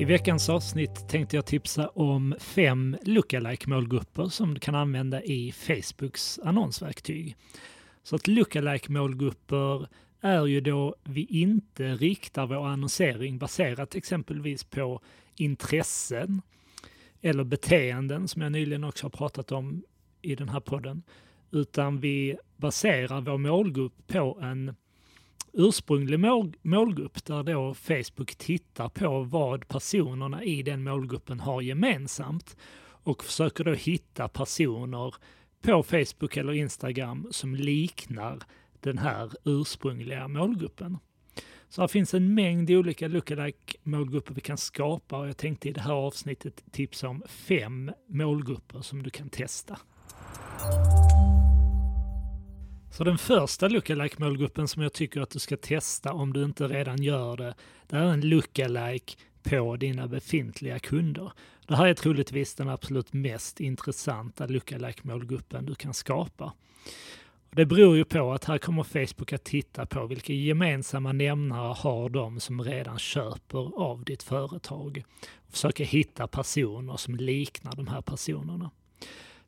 I veckans avsnitt tänkte jag tipsa om fem lookalike målgrupper som du kan använda i Facebooks annonsverktyg. Så att lookalike målgrupper är ju då vi inte riktar vår annonsering baserat exempelvis på intressen eller beteenden som jag nyligen också har pratat om i den här podden, utan vi baserar vår målgrupp på en ursprunglig mål, målgrupp där då Facebook tittar på vad personerna i den målgruppen har gemensamt och försöker då hitta personer på Facebook eller Instagram som liknar den här ursprungliga målgruppen. Så här finns en mängd olika lookalike målgrupper vi kan skapa och jag tänkte i det här avsnittet tipsa om fem målgrupper som du kan testa. Så den första lookalike målgruppen som jag tycker att du ska testa om du inte redan gör det, det är en lookalike på dina befintliga kunder. Det här är troligtvis den absolut mest intressanta lookalike målgruppen du kan skapa. Det beror ju på att här kommer Facebook att titta på vilka gemensamma nämnare har de som redan köper av ditt företag och försöka hitta personer som liknar de här personerna.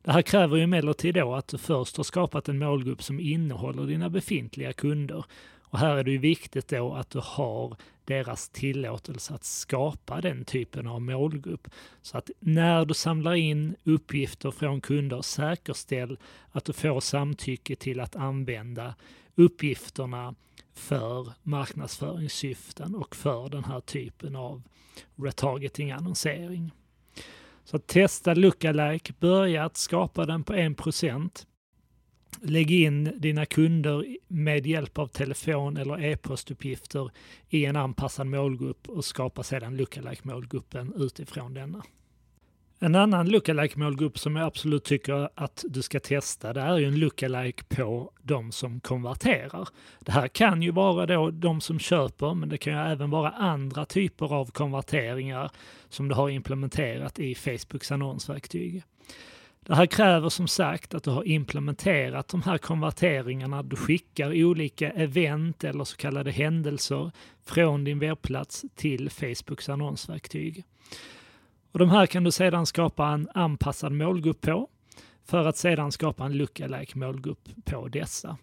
Det här kräver ju emellertid då att du först har skapat en målgrupp som innehåller dina befintliga kunder. Och här är det ju viktigt då att du har deras tillåtelse att skapa den typen av målgrupp. Så att när du samlar in uppgifter från kunder, säkerställ att du får samtycke till att använda uppgifterna för marknadsföringssyften och för den här typen av retargeting-annonsering. Så testa lookalike, börja att skapa den på 1%. Lägg in dina kunder med hjälp av telefon eller e-postuppgifter i en anpassad målgrupp och skapa sedan lookalike målgruppen utifrån denna. En annan lookalike målgrupp som jag absolut tycker att du ska testa, det är ju en lookalike på de som konverterar. Det här kan ju vara då de som köper, men det kan ju även vara andra typer av konverteringar som du har implementerat i Facebooks annonsverktyg. Det här kräver som sagt att du har implementerat de här konverteringarna. Du skickar olika event eller så kallade händelser från din webbplats till Facebooks annonsverktyg. Och de här kan du sedan skapa en anpassad målgrupp på för att sedan skapa en lookalike målgrupp på dessa.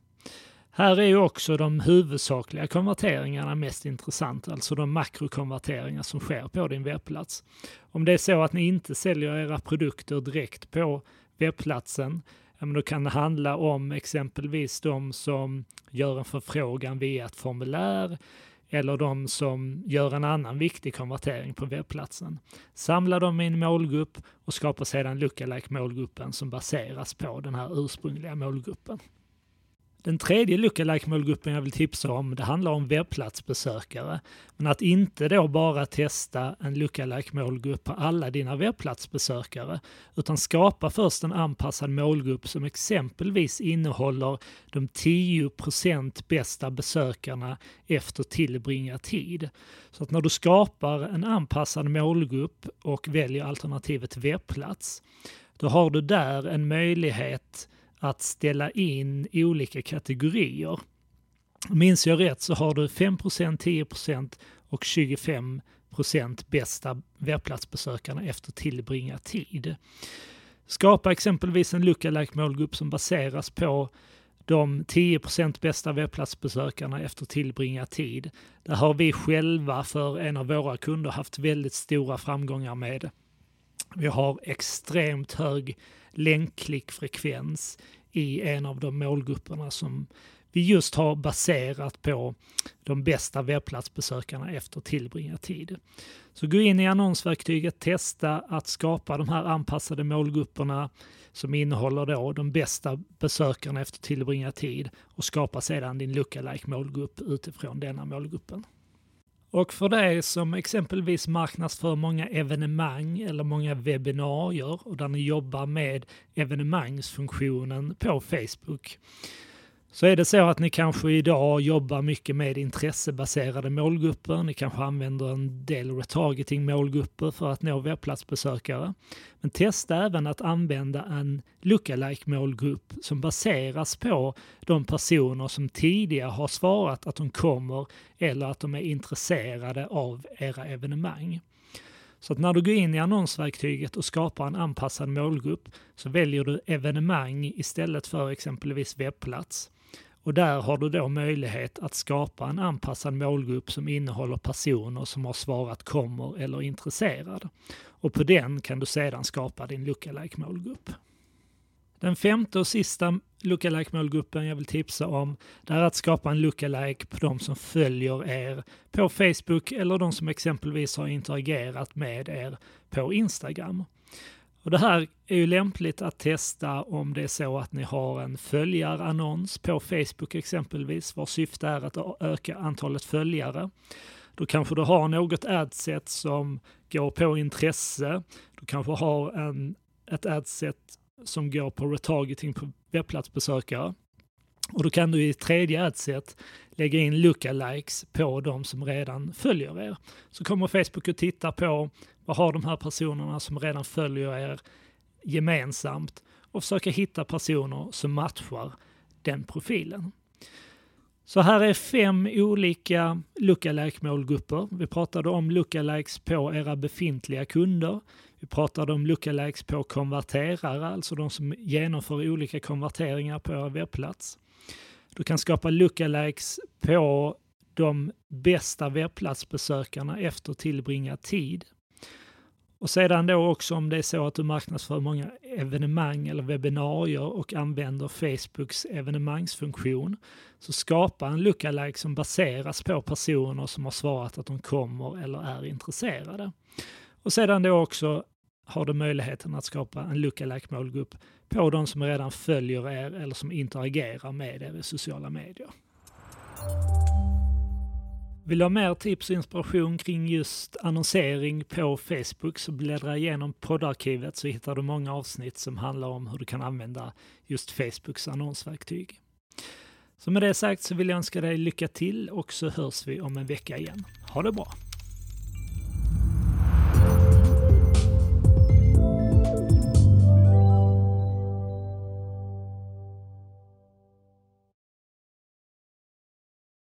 Här är ju också de huvudsakliga konverteringarna mest intressanta, alltså de makrokonverteringar som sker på din webbplats. Om det är så att ni inte säljer era produkter direkt på webbplatsen, då kan det handla om exempelvis de som gör en förfrågan via ett formulär eller de som gör en annan viktig konvertering på webbplatsen. Samla dem i en målgrupp och skapa sedan lookalike målgruppen som baseras på den här ursprungliga målgruppen. Den tredje lookalike-målgruppen jag vill tipsa om, det handlar om webbplatsbesökare. Men att inte då bara testa en lookalike-målgrupp på alla dina webbplatsbesökare, utan skapa först en anpassad målgrupp som exempelvis innehåller de 10% bästa besökarna efter tillbringad tid. Så att när du skapar en anpassad målgrupp och väljer alternativet webbplats, då har du där en möjlighet att ställa in olika kategorier. Minns jag rätt så har du 5% 10% och 25% bästa webbplatsbesökarna efter tillbringad tid. Skapa exempelvis en lookalike målgrupp som baseras på de 10% bästa webbplatsbesökarna efter tillbringad tid. Där har vi själva för en av våra kunder haft väldigt stora framgångar med. Vi har extremt hög länkklickfrekvens i en av de målgrupperna som vi just har baserat på de bästa webbplatsbesökarna efter tillbringad tid. Så gå in i annonsverktyget, testa att skapa de här anpassade målgrupperna som innehåller då de bästa besökarna efter tillbringad tid och skapa sedan din lookalike målgrupp utifrån denna målgruppen. Och för dig som exempelvis marknadsför många evenemang eller många webbinarier och där ni jobbar med evenemangsfunktionen på Facebook så är det så att ni kanske idag jobbar mycket med intressebaserade målgrupper. Ni kanske använder en del retargeting målgrupper för att nå webbplatsbesökare. Men testa även att använda en lookalike målgrupp som baseras på de personer som tidigare har svarat att de kommer eller att de är intresserade av era evenemang. Så att när du går in i annonsverktyget och skapar en anpassad målgrupp så väljer du evenemang istället för exempelvis webbplats. Och där har du då möjlighet att skapa en anpassad målgrupp som innehåller personer som har svarat kommer eller är intresserad. Och på den kan du sedan skapa din lookalike målgrupp. Den femte och sista lookalike-målgruppen jag vill tipsa om, det är att skapa en lookalike på de som följer er på Facebook eller de som exempelvis har interagerat med er på Instagram. Och det här är ju lämpligt att testa om det är så att ni har en följarannons på Facebook exempelvis, vars syfte är att öka antalet följare. Då kanske du har något adset som går på intresse. Du kanske har en, ett adset som går på retargeting på webbplatsbesökare. Och då kan du i tredje adset lägga in lookalikes på de som redan följer er. Så kommer Facebook att titta på vad har de här personerna som redan följer er gemensamt och försöka hitta personer som matchar den profilen. Så här är fem olika lookalike-målgrupper. Vi pratade om lookalikes på era befintliga kunder. Vi pratade om lookalikes på konverterare, alltså de som genomför olika konverteringar på er webbplats. Du kan skapa lookalikes på de bästa webbplatsbesökarna efter tillbringad tid. Och sedan då också om det är så att du marknadsför många evenemang eller webbinarier och använder Facebooks evenemangsfunktion, så skapa en lookalike som baseras på personer som har svarat att de kommer eller är intresserade. Och sedan då också har du möjligheten att skapa en lookalike målgrupp på de som redan följer er eller som interagerar med er i sociala medier. Vill du ha mer tips och inspiration kring just annonsering på Facebook så bläddra igenom poddarkivet så hittar du många avsnitt som handlar om hur du kan använda just Facebooks annonsverktyg. Så med det sagt så vill jag önska dig lycka till och så hörs vi om en vecka igen. Ha det bra!